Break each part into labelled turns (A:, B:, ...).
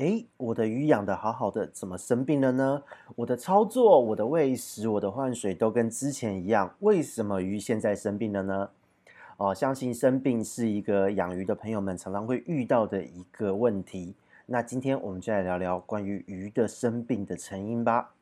A: 诶，我的鱼养得好好的，怎么生病了呢？我的操作、我的喂食、我的换水都跟之前一样，为什么鱼现在生病了呢？哦，相信生病是一个养鱼的朋友们常常会遇到的一个问题。那今天我们就来聊聊关于鱼的生病的成因吧。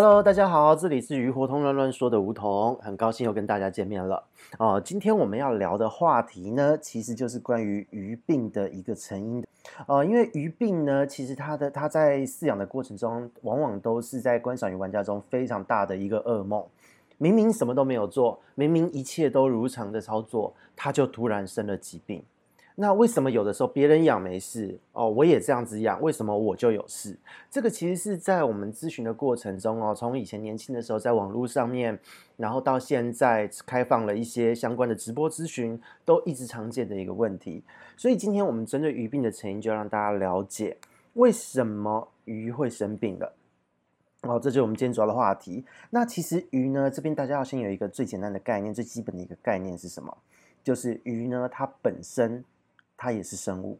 A: Hello，大家好，这里是鱼活通乱乱说的梧桐，很高兴又跟大家见面了哦。今天我们要聊的话题呢，其实就是关于鱼病的一个成因呃。因为鱼病呢，其实它的它在饲养的过程中，往往都是在观赏鱼玩家中非常大的一个噩梦。明明什么都没有做，明明一切都如常的操作，它就突然生了疾病。那为什么有的时候别人养没事哦，我也这样子养，为什么我就有事？这个其实是在我们咨询的过程中哦，从以前年轻的时候在网络上面，然后到现在开放了一些相关的直播咨询，都一直常见的一个问题。所以今天我们针对鱼病的成因，就让大家了解为什么鱼会生病了。哦，这就是我们今天主要的话题。那其实鱼呢，这边大家要先有一个最简单的概念，最基本的一个概念是什么？就是鱼呢，它本身。它也是生物，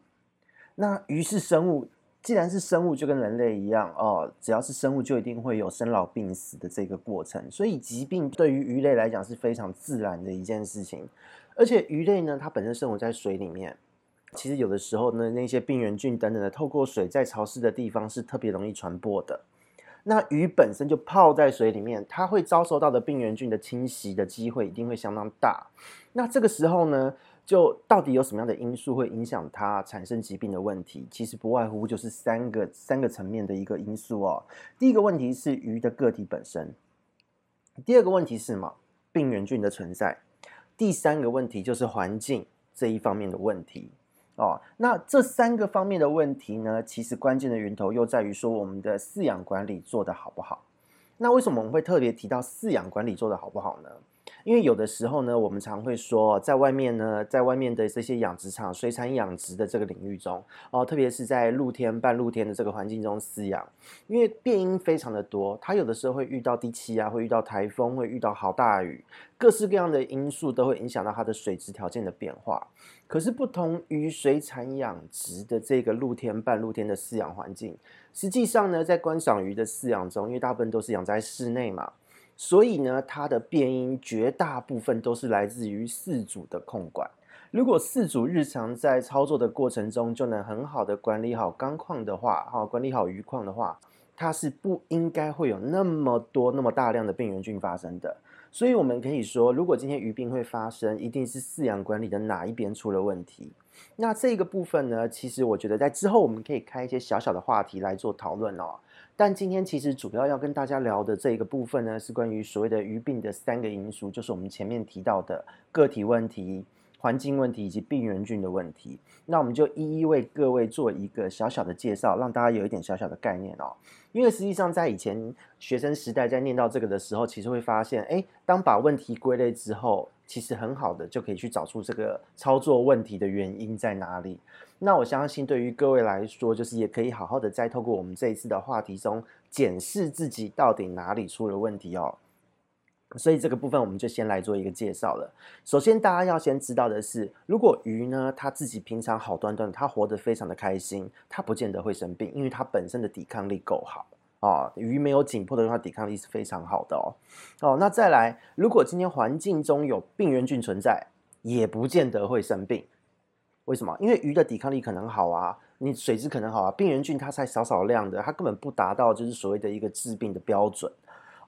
A: 那鱼是生物，既然是生物，就跟人类一样哦，只要是生物，就一定会有生老病死的这个过程，所以疾病对于鱼类来讲是非常自然的一件事情。而且鱼类呢，它本身生活在水里面，其实有的时候呢，那些病原菌等等的，透过水在潮湿的地方是特别容易传播的。那鱼本身就泡在水里面，它会遭受到的病原菌的侵袭的机会一定会相当大。那这个时候呢，就到底有什么样的因素会影响它产生疾病的问题？其实不外乎就是三个三个层面的一个因素哦。第一个问题是鱼的个体本身，第二个问题是什么？病原菌的存在，第三个问题就是环境这一方面的问题哦。那这三个方面的问题呢，其实关键的源头又在于说我们的饲养管理做得好不好？那为什么我们会特别提到饲养管理做得好不好呢？因为有的时候呢，我们常会说，在外面呢，在外面的这些养殖场、水产养殖的这个领域中，哦，特别是在露天、半露天的这个环境中饲养，因为变因非常的多，它有的时候会遇到低气压，会遇到台风，会遇到好大雨，各式各样的因素都会影响到它的水质条件的变化。可是，不同于水产养殖的这个露天、半露天的饲养环境，实际上呢，在观赏鱼的饲养中，因为大部分都是养在室内嘛。所以呢，它的变因绝大部分都是来自于饲主的控管。如果饲主日常在操作的过程中就能很好的管理好缸况的话，哈，管理好鱼况的话，它是不应该会有那么多、那么大量的病原菌发生的。所以我们可以说，如果今天鱼病会发生，一定是饲养管理的哪一边出了问题。那这个部分呢，其实我觉得在之后我们可以开一些小小的话题来做讨论哦。但今天其实主要要跟大家聊的这个部分呢，是关于所谓的鱼病的三个因素，就是我们前面提到的个体问题、环境问题以及病原菌的问题。那我们就一一为各位做一个小小的介绍，让大家有一点小小的概念哦。因为实际上在以前学生时代在念到这个的时候，其实会发现，诶，当把问题归类之后，其实很好的就可以去找出这个操作问题的原因在哪里。那我相信，对于各位来说，就是也可以好好的再透过我们这一次的话题中检视自己到底哪里出了问题哦。所以这个部分我们就先来做一个介绍了。首先，大家要先知道的是，如果鱼呢，它自己平常好端端，它活得非常的开心，它不见得会生病，因为它本身的抵抗力够好哦。鱼没有紧迫的话，抵抗力是非常好的哦。哦，那再来，如果今天环境中有病原菌存在，也不见得会生病。为什么？因为鱼的抵抗力可能好啊，你水质可能好啊，病原菌它才少少量的，它根本不达到就是所谓的一个致病的标准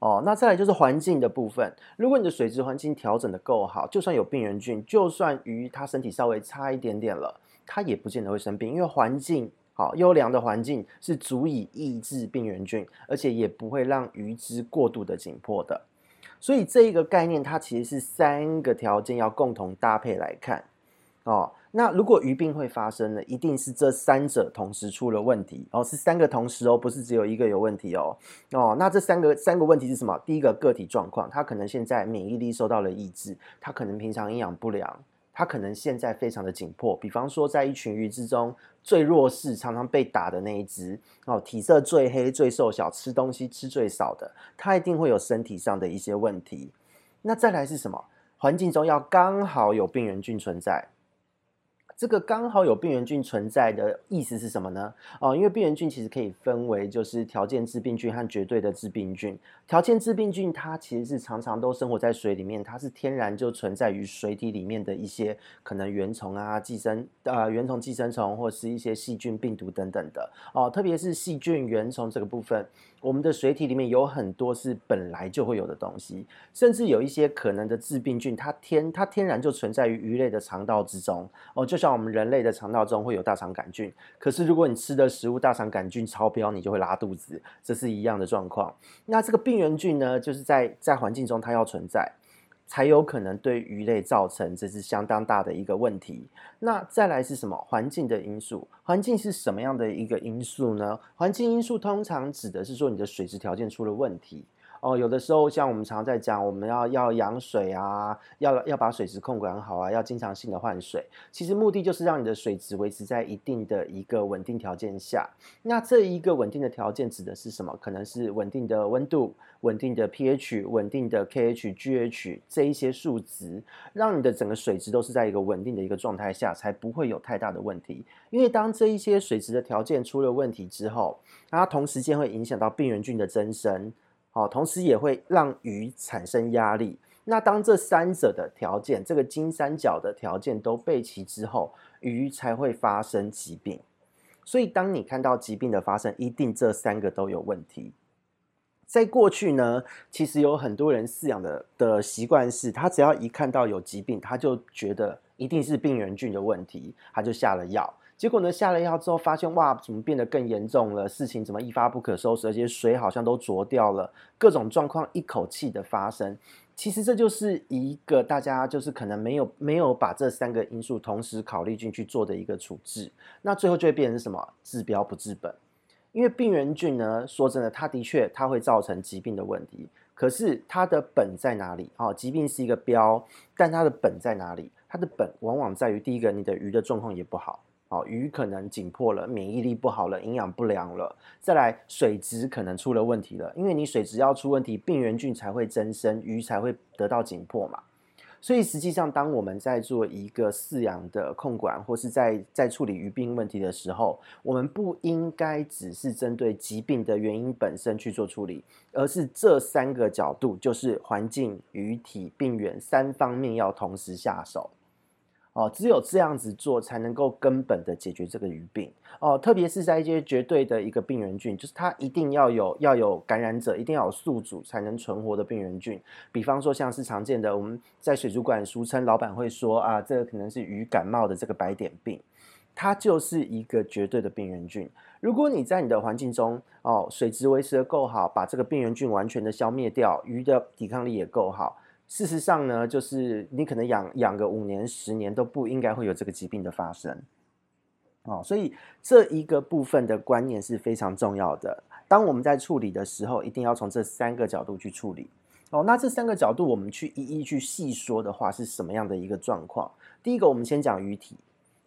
A: 哦。那再来就是环境的部分，如果你的水质环境调整得够好，就算有病原菌，就算鱼它身体稍微差一点点了，它也不见得会生病，因为环境好，优良的环境是足以抑制病原菌，而且也不会让鱼只过度的紧迫的。所以这一个概念，它其实是三个条件要共同搭配来看哦。那如果鱼病会发生呢？一定是这三者同时出了问题哦，是三个同时哦，不是只有一个有问题哦哦。那这三个三个问题是什么？第一个个体状况，它可能现在免疫力受到了抑制，它可能平常营养不良，它可能现在非常的紧迫。比方说，在一群鱼之中最弱势、常常被打的那一只，哦，体色最黑、最瘦小、吃东西吃最少的，它一定会有身体上的一些问题。那再来是什么？环境中要刚好有病原菌存在。这个刚好有病原菌存在的意思是什么呢？哦，因为病原菌其实可以分为就是条件致病菌和绝对的致病菌。条件致病菌它其实是常常都生活在水里面，它是天然就存在于水体里面的一些可能原虫啊、寄生呃原虫、寄生虫或是一些细菌、病毒等等的哦。特别是细菌、原虫这个部分，我们的水体里面有很多是本来就会有的东西，甚至有一些可能的致病菌，它天它天然就存在于鱼类的肠道之中哦，就像。我们人类的肠道中会有大肠杆菌，可是如果你吃的食物大肠杆菌超标，你就会拉肚子，这是一样的状况。那这个病原菌呢，就是在在环境中它要存在，才有可能对鱼类造成这是相当大的一个问题。那再来是什么？环境的因素，环境是什么样的一个因素呢？环境因素通常指的是说你的水质条件出了问题。哦，有的时候像我们常在讲，我们要要养水啊，要要把水质控管好啊，要经常性的换水。其实目的就是让你的水质维持在一定的一个稳定条件下。那这一个稳定的条件指的是什么？可能是稳定的温度、稳定的 pH、稳定的 KH、GH 这一些数值，让你的整个水质都是在一个稳定的一个状态下，才不会有太大的问题。因为当这一些水质的条件出了问题之后，它同时间会影响到病原菌的增生。好，同时也会让鱼产生压力。那当这三者的条件，这个金三角的条件都备齐之后，鱼才会发生疾病。所以，当你看到疾病的发生，一定这三个都有问题。在过去呢，其实有很多人饲养的的习惯是，他只要一看到有疾病，他就觉得一定是病原菌的问题，他就下了药。结果呢，下了药之后发现，哇，怎么变得更严重了？事情怎么一发不可收拾？而且水好像都浊掉了，各种状况一口气的发生。其实这就是一个大家就是可能没有没有把这三个因素同时考虑进去做的一个处置。那最后就会变成什么？治标不治本。因为病原菌呢，说真的，它的确它会造成疾病的问题。可是它的本在哪里？哦，疾病是一个标，但它的本在哪里？它的本往往在于第一个，你的鱼的状况也不好。哦，鱼可能紧迫了，免疫力不好了，营养不良了，再来水质可能出了问题了，因为你水质要出问题，病原菌才会增生，鱼才会得到紧迫嘛。所以实际上，当我们在做一个饲养的控管，或是在在处理鱼病问题的时候，我们不应该只是针对疾病的原因本身去做处理，而是这三个角度，就是环境、鱼体、病原三方面要同时下手。哦，只有这样子做，才能够根本的解决这个鱼病哦。特别是在一些绝对的一个病原菌，就是它一定要有要有感染者，一定要有宿主才能存活的病原菌。比方说，像是常见的，我们在水族馆俗称，老板会说啊，这个可能是鱼感冒的这个白点病，它就是一个绝对的病原菌。如果你在你的环境中哦，水质维持的够好，把这个病原菌完全的消灭掉，鱼的抵抗力也够好。事实上呢，就是你可能养养个五年、十年都不应该会有这个疾病的发生，哦，所以这一个部分的观念是非常重要的。当我们在处理的时候，一定要从这三个角度去处理。哦，那这三个角度我们去一一去细说的话，是什么样的一个状况？第一个，我们先讲鱼体，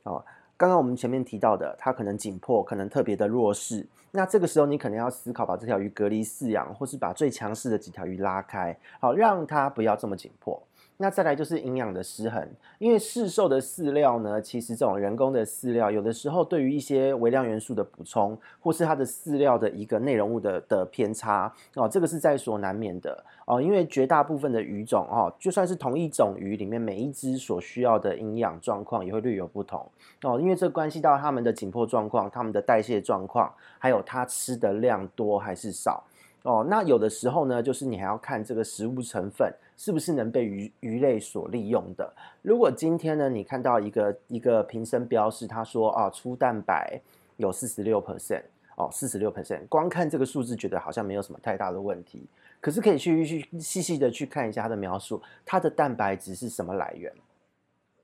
A: 哦。刚刚我们前面提到的，它可能紧迫，可能特别的弱势。那这个时候，你可能要思考把这条鱼隔离饲养，或是把最强势的几条鱼拉开，好，让它不要这么紧迫。那再来就是营养的失衡，因为市售的饲料呢，其实这种人工的饲料，有的时候对于一些微量元素的补充，或是它的饲料的一个内容物的的偏差哦，这个是在所难免的哦。因为绝大部分的鱼种哦，就算是同一种鱼里面，每一只所需要的营养状况也会略有不同哦，因为这关系到它们的紧迫状况、它们的代谢状况，还有它吃的量多还是少。哦，那有的时候呢，就是你还要看这个食物成分是不是能被鱼鱼类所利用的。如果今天呢，你看到一个一个瓶身标示，他说啊，粗蛋白有四十六 percent，哦，四十六 percent，光看这个数字觉得好像没有什么太大的问题，可是可以去去细细的去看一下它的描述，它的蛋白质是什么来源？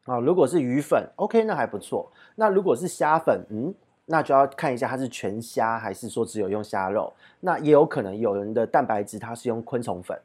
A: 啊，如果是鱼粉，OK，那还不错。那如果是虾粉，嗯。那就要看一下它是全虾还是说只有用虾肉，那也有可能有人的蛋白质它是用昆虫粉，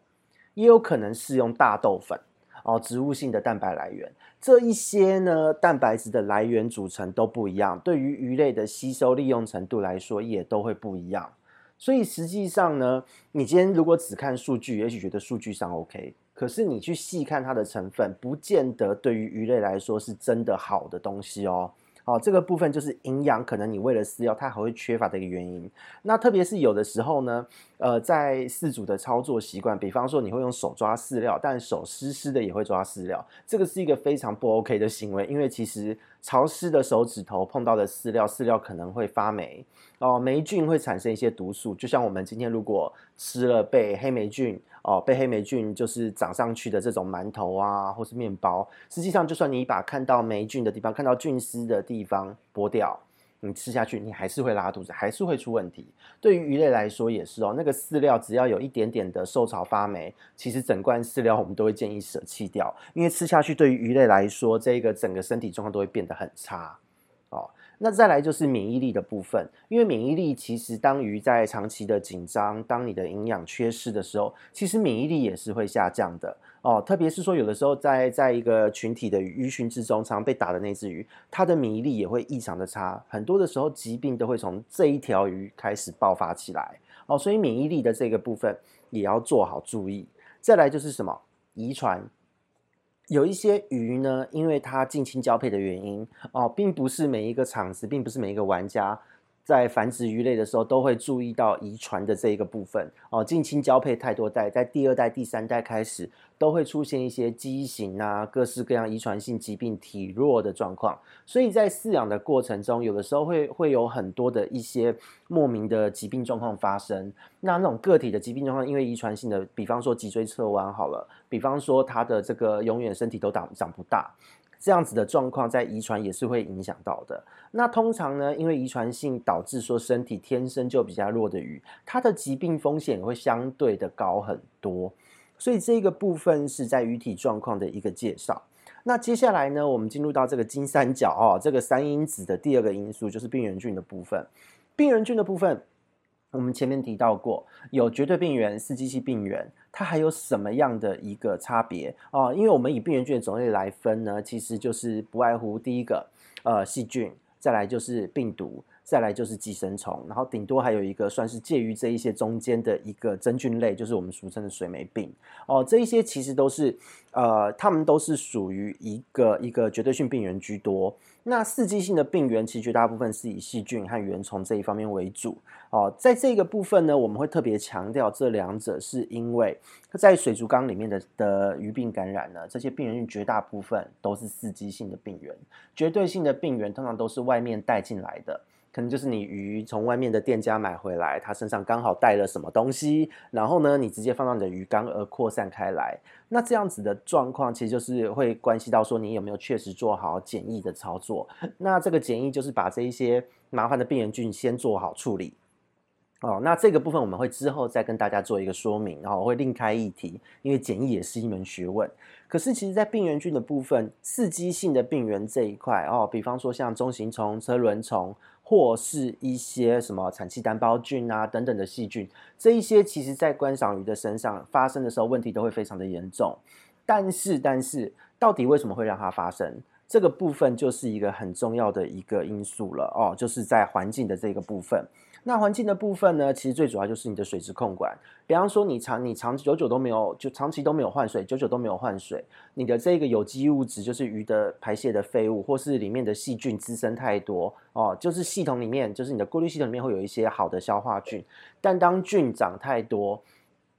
A: 也有可能是用大豆粉哦，植物性的蛋白来源，这一些呢，蛋白质的来源组成都不一样，对于鱼类的吸收利用程度来说，也都会不一样。所以实际上呢，你今天如果只看数据，也许觉得数据上 OK，可是你去细看它的成分，不见得对于鱼类来说是真的好的东西哦。哦，这个部分就是营养，可能你为了饲料，它还会缺乏的一个原因。那特别是有的时候呢，呃，在饲主的操作习惯，比方说你会用手抓饲料，但手湿湿的也会抓饲料，这个是一个非常不 OK 的行为，因为其实潮湿的手指头碰到的饲料，饲料可能会发霉哦，霉菌会产生一些毒素，就像我们今天如果吃了被黑霉菌。哦，被黑霉菌就是长上去的这种馒头啊，或是面包，实际上就算你把看到霉菌的地方、看到菌丝的地方剥掉，你吃下去，你还是会拉肚子，还是会出问题。对于鱼类来说也是哦，那个饲料只要有一点点的受潮发霉，其实整罐饲料我们都会建议舍弃掉，因为吃下去对于鱼类来说，这个整个身体状况都会变得很差。哦。那再来就是免疫力的部分，因为免疫力其实当鱼在长期的紧张，当你的营养缺失的时候，其实免疫力也是会下降的哦。特别是说有的时候在在一个群体的鱼群之中，常被打的那只鱼，它的免疫力也会异常的差，很多的时候疾病都会从这一条鱼开始爆发起来哦。所以免疫力的这个部分也要做好注意。再来就是什么遗传。有一些鱼呢，因为它近亲交配的原因哦，并不是每一个场子，并不是每一个玩家在繁殖鱼类的时候都会注意到遗传的这一个部分哦。近亲交配太多代，在第二代、第三代开始都会出现一些畸形啊，各式各样遗传性疾病、体弱的状况。所以在饲养的过程中，有的时候会会有很多的一些莫名的疾病状况发生。那那种个体的疾病状况，因为遗传性的，比方说脊椎侧弯好了，比方说它的这个永远身体都长长不大。这样子的状况在遗传也是会影响到的。那通常呢，因为遗传性导致说身体天生就比较弱的鱼，它的疾病风险也会相对的高很多。所以这个部分是在鱼体状况的一个介绍。那接下来呢，我们进入到这个金三角哦，这个三因子的第二个因素就是病原菌的部分。病原菌的部分。我们前面提到过，有绝对病原、四季性病原，它还有什么样的一个差别哦？因为我们以病原菌的种类来分呢，其实就是不外乎第一个，呃，细菌，再来就是病毒。再来就是寄生虫，然后顶多还有一个算是介于这一些中间的一个真菌类，就是我们俗称的水霉病哦。这一些其实都是呃，它们都是属于一个一个绝对性病原居多。那四季性的病原其实绝大部分是以细菌和原虫这一方面为主哦。在这个部分呢，我们会特别强调这两者，是因为在水族缸里面的的鱼病感染呢，这些病原菌绝大部分都是四季性的病原，绝对性的病原通常都是外面带进来的。可能就是你鱼从外面的店家买回来，它身上刚好带了什么东西，然后呢，你直接放到你的鱼缸而扩散开来。那这样子的状况，其实就是会关系到说你有没有确实做好检疫的操作。那这个检疫就是把这一些麻烦的病原菌先做好处理。哦，那这个部分我们会之后再跟大家做一个说明，然后我会另开议题，因为检疫也是一门学问。可是其实，在病原菌的部分，刺激性的病原这一块哦，比方说像中型虫、车轮虫。或是一些什么产气单胞菌啊等等的细菌，这一些其实在观赏鱼的身上发生的时候，问题都会非常的严重。但是，但是到底为什么会让它发生？这个部分就是一个很重要的一个因素了哦，就是在环境的这个部分。那环境的部分呢，其实最主要就是你的水质控管。比方说，你长你长久久都没有，就长期都没有换水，久久都没有换水，你的这个有机物质，就是鱼的排泄的废物，或是里面的细菌滋生太多哦，就是系统里面，就是你的过滤系统里面会有一些好的消化菌，但当菌长太多，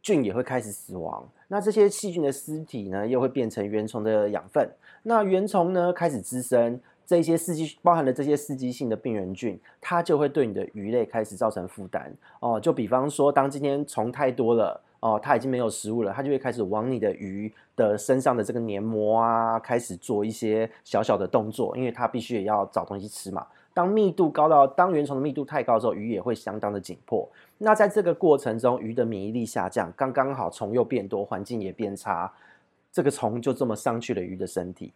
A: 菌也会开始死亡。那这些细菌的尸体呢，又会变成原虫的养分。那原虫呢，开始滋生。这些刺激包含了这些刺激性的病原菌，它就会对你的鱼类开始造成负担哦。就比方说，当今天虫太多了哦，它已经没有食物了，它就会开始往你的鱼的身上的这个黏膜啊，开始做一些小小的动作，因为它必须也要找东西吃嘛。当密度高到当原虫的密度太高之后，鱼也会相当的紧迫。那在这个过程中，鱼的免疫力下降，刚刚好虫又变多，环境也变差，这个虫就这么上去了鱼的身体。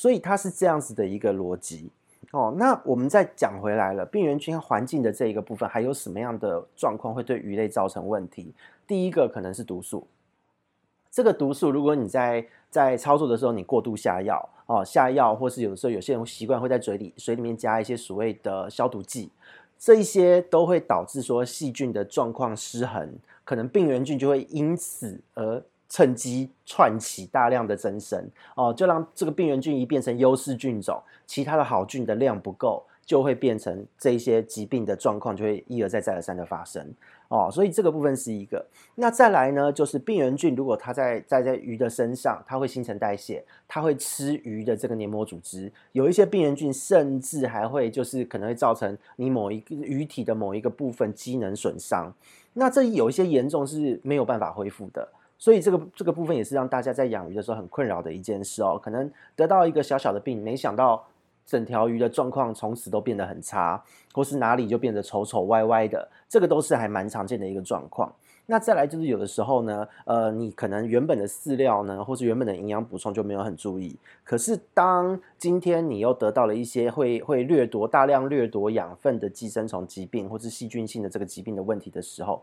A: 所以它是这样子的一个逻辑哦。那我们再讲回来了，病原菌环境的这一个部分，还有什么样的状况会对鱼类造成问题？第一个可能是毒素，这个毒素，如果你在在操作的时候你过度下药哦，下药，或是有时候有些人习惯会在嘴里水里面加一些所谓的消毒剂，这一些都会导致说细菌的状况失衡，可能病原菌就会因此而趁机窜起大量的增生哦，就让这个病原菌一变成优势菌种，其他的好菌的量不够，就会变成这些疾病的状况就会一而再再而三的发生。哦，所以这个部分是一个。那再来呢，就是病原菌，如果它在在在鱼的身上，它会新陈代谢，它会吃鱼的这个黏膜组织。有一些病原菌甚至还会就是可能会造成你某一个鱼体的某一个部分机能损伤。那这有一些严重是没有办法恢复的。所以这个这个部分也是让大家在养鱼的时候很困扰的一件事哦。可能得到一个小小的病，没想到。整条鱼的状况从此都变得很差，或是哪里就变得丑丑歪歪的，这个都是还蛮常见的一个状况。那再来就是有的时候呢，呃，你可能原本的饲料呢，或是原本的营养补充就没有很注意，可是当今天你又得到了一些会会掠夺大量掠夺养分的寄生虫疾病，或是细菌性的这个疾病的问题的时候，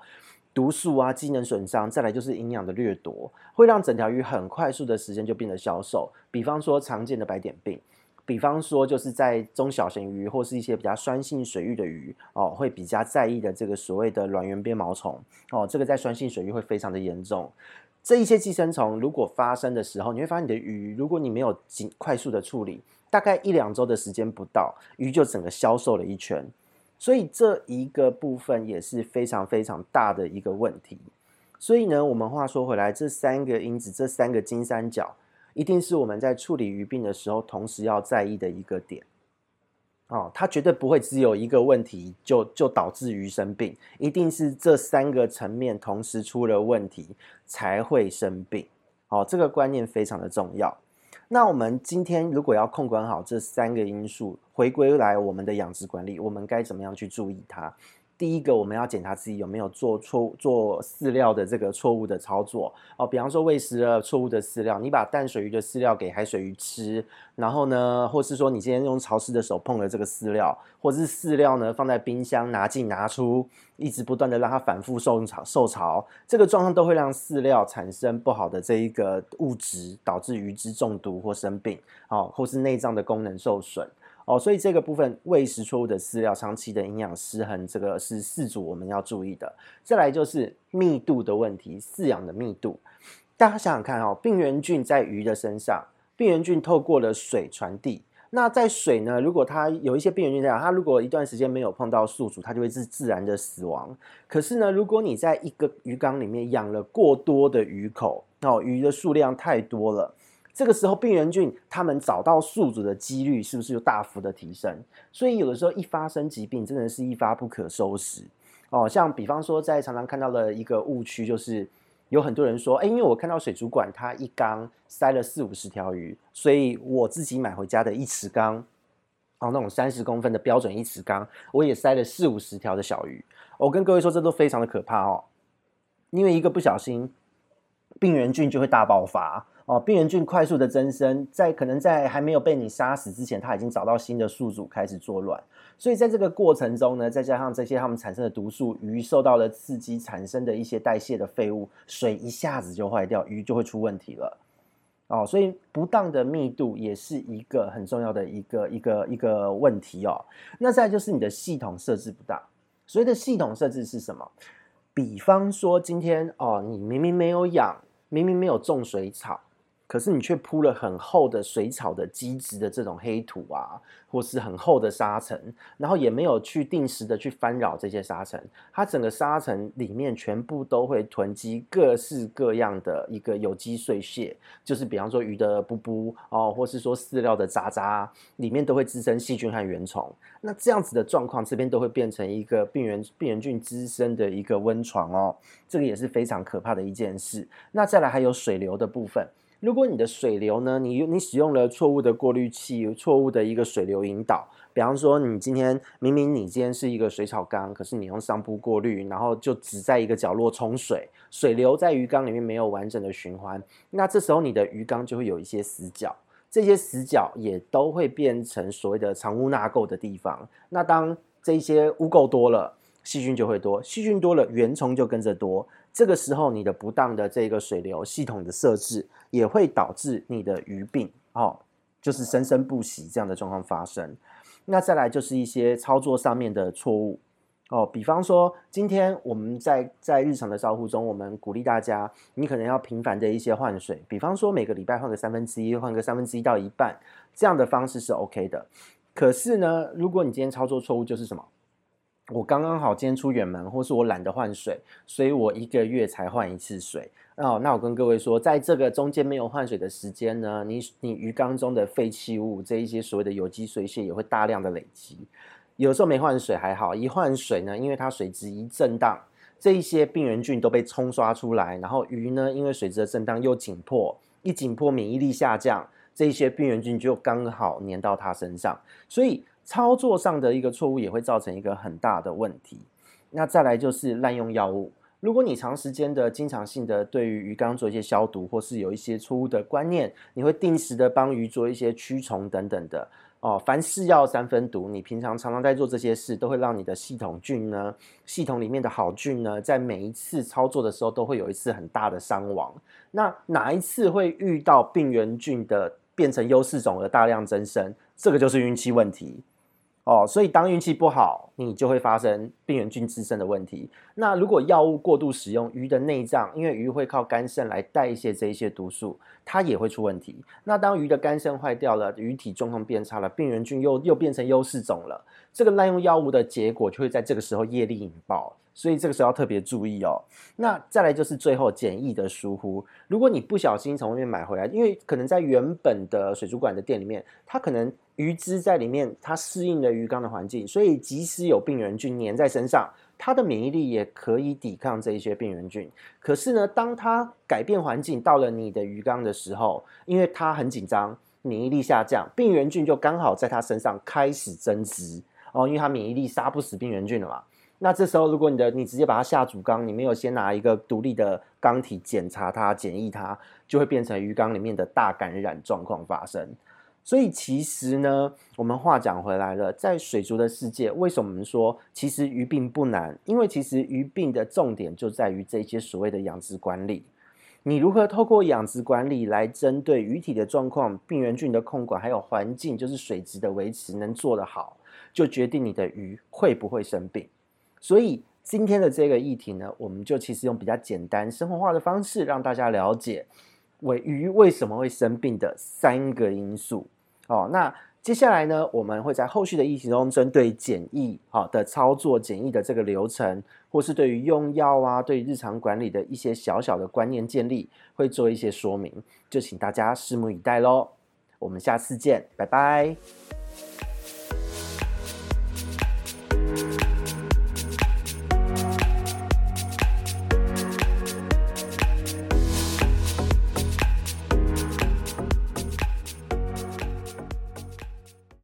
A: 毒素啊、机能损伤，再来就是营养的掠夺，会让整条鱼很快速的时间就变得消瘦。比方说常见的白点病。比方说，就是在中小型鱼或是一些比较酸性水域的鱼哦，会比较在意的这个所谓的卵圆鞭毛虫哦，这个在酸性水域会非常的严重。这一些寄生虫如果发生的时候，你会发现你的鱼，如果你没有尽快速的处理，大概一两周的时间不到，鱼就整个消瘦了一圈。所以这一个部分也是非常非常大的一个问题。所以呢，我们话说回来，这三个因子，这三个金三角。一定是我们在处理鱼病的时候，同时要在意的一个点哦。它绝对不会只有一个问题就就导致鱼生病，一定是这三个层面同时出了问题才会生病。哦，这个观念非常的重要。那我们今天如果要控管好这三个因素，回归来我们的养殖管理，我们该怎么样去注意它？第一个，我们要检查自己有没有做错做饲料的这个错误的操作哦。比方说喂食了错误的饲料，你把淡水鱼的饲料给海水鱼吃，然后呢，或是说你今天用潮湿的手碰了这个饲料，或是饲料呢放在冰箱拿进拿出，一直不断的让它反复受潮受潮，这个状况都会让饲料产生不好的这一个物质，导致鱼只中毒或生病，哦，或是内脏的功能受损。哦，所以这个部分喂食错误的饲料，长期的营养失衡，这个是饲主我们要注意的。再来就是密度的问题，饲养的密度。大家想想看哦，病原菌在鱼的身上，病原菌透过了水传递。那在水呢，如果它有一些病原菌在，它如果一段时间没有碰到宿主，它就会自自然的死亡。可是呢，如果你在一个鱼缸里面养了过多的鱼口，哦，鱼的数量太多了。这个时候，病原菌他们找到宿主的几率是不是就大幅的提升？所以有的时候一发生疾病，真的是一发不可收拾哦。像比方说，在常常看到的一个误区，就是有很多人说，哎，因为我看到水族馆它一缸塞了四五十条鱼，所以我自己买回家的一池缸，哦，那种三十公分的标准一池缸，我也塞了四五十条的小鱼。我跟各位说，这都非常的可怕哦，因为一个不小心，病原菌就会大爆发。哦，病原菌快速的增生，在可能在还没有被你杀死之前，它已经找到新的宿主开始作乱。所以在这个过程中呢，再加上这些它们产生的毒素，鱼受到了刺激，产生的一些代谢的废物，水一下子就坏掉，鱼就会出问题了。哦，所以不当的密度也是一个很重要的一个一个一个问题哦。那再就是你的系统设置不当。所谓的系统设置是什么？比方说今天哦，你明明没有养，明明没有种水草。可是你却铺了很厚的水草的基质的这种黑土啊，或是很厚的沙尘，然后也没有去定时的去翻扰这些沙尘，它整个沙尘里面全部都会囤积各式各样的一个有机碎屑，就是比方说鱼的布布哦，或是说饲料的渣渣，里面都会滋生细菌和原虫。那这样子的状况，这边都会变成一个病原病原菌滋生的一个温床哦，这个也是非常可怕的一件事。那再来还有水流的部分。如果你的水流呢，你你使用了错误的过滤器，错误的一个水流引导，比方说你今天明明你今天是一个水草缸，可是你用上部过滤，然后就只在一个角落冲水，水流在鱼缸里面没有完整的循环，那这时候你的鱼缸就会有一些死角，这些死角也都会变成所谓的藏污纳垢的地方。那当这些污垢多了，细菌就会多，细菌多了，原虫就跟着多。这个时候，你的不当的这个水流系统的设置，也会导致你的鱼病哦，就是生生不息这样的状况发生。那再来就是一些操作上面的错误哦，比方说，今天我们在在日常的照护中，我们鼓励大家，你可能要频繁的一些换水，比方说每个礼拜换个三分之一，换个三分之一到一半，这样的方式是 OK 的。可是呢，如果你今天操作错误，就是什么？我刚刚好今天出远门，或是我懒得换水，所以我一个月才换一次水。哦，那我跟各位说，在这个中间没有换水的时间呢，你你鱼缸中的废弃物这一些所谓的有机水屑也会大量的累积。有时候没换水还好，一换水呢，因为它水质一震荡，这一些病原菌都被冲刷出来，然后鱼呢，因为水质的震荡又紧迫，一紧迫免疫力下降，这一些病原菌就刚好粘到它身上，所以。操作上的一个错误也会造成一个很大的问题。那再来就是滥用药物。如果你长时间的、经常性的对于鱼缸做一些消毒，或是有一些错误的观念，你会定时的帮鱼做一些驱虫等等的哦。凡事药三分毒，你平常常常在做这些事，都会让你的系统菌呢，系统里面的好菌呢，在每一次操作的时候都会有一次很大的伤亡。那哪一次会遇到病原菌的变成优势种而大量增生？这个就是运气问题。哦，所以当运气不好，你就会发生病原菌滋生的问题。那如果药物过度使用，鱼的内脏，因为鱼会靠肝肾来代谢这一些毒素，它也会出问题。那当鱼的肝肾坏掉了，鱼体状况变差了，病原菌又又变成优势种了，这个滥用药物的结果就会在这个时候业力引爆。所以这个时候要特别注意哦。那再来就是最后检疫的疏忽。如果你不小心从外面买回来，因为可能在原本的水族馆的店里面，它可能鱼只在里面，它适应了鱼缸的环境，所以即使有病原菌粘在身身上，它的免疫力也可以抵抗这一些病原菌。可是呢，当它改变环境到了你的鱼缸的时候，因为它很紧张，免疫力下降，病原菌就刚好在它身上开始增殖哦，因为它免疫力杀不死病原菌了嘛。那这时候，如果你的你直接把它下主缸，你没有先拿一个独立的缸体检查它、检疫它，就会变成鱼缸里面的大感染状况发生。所以其实呢，我们话讲回来了，在水族的世界，为什么我们说其实鱼病不难？因为其实鱼病的重点就在于这些所谓的养殖管理。你如何透过养殖管理来针对鱼体的状况、病原菌的控管，还有环境，就是水质的维持，能做得好，就决定你的鱼会不会生病。所以今天的这个议题呢，我们就其实用比较简单、生活化的方式，让大家了解尾鱼为什么会生病的三个因素。哦，那接下来呢，我们会在后续的疫情中，针对检疫好的操作、检疫的这个流程，或是对于用药啊、对于日常管理的一些小小的观念建立，会做一些说明，就请大家拭目以待喽。我们下次见，拜拜。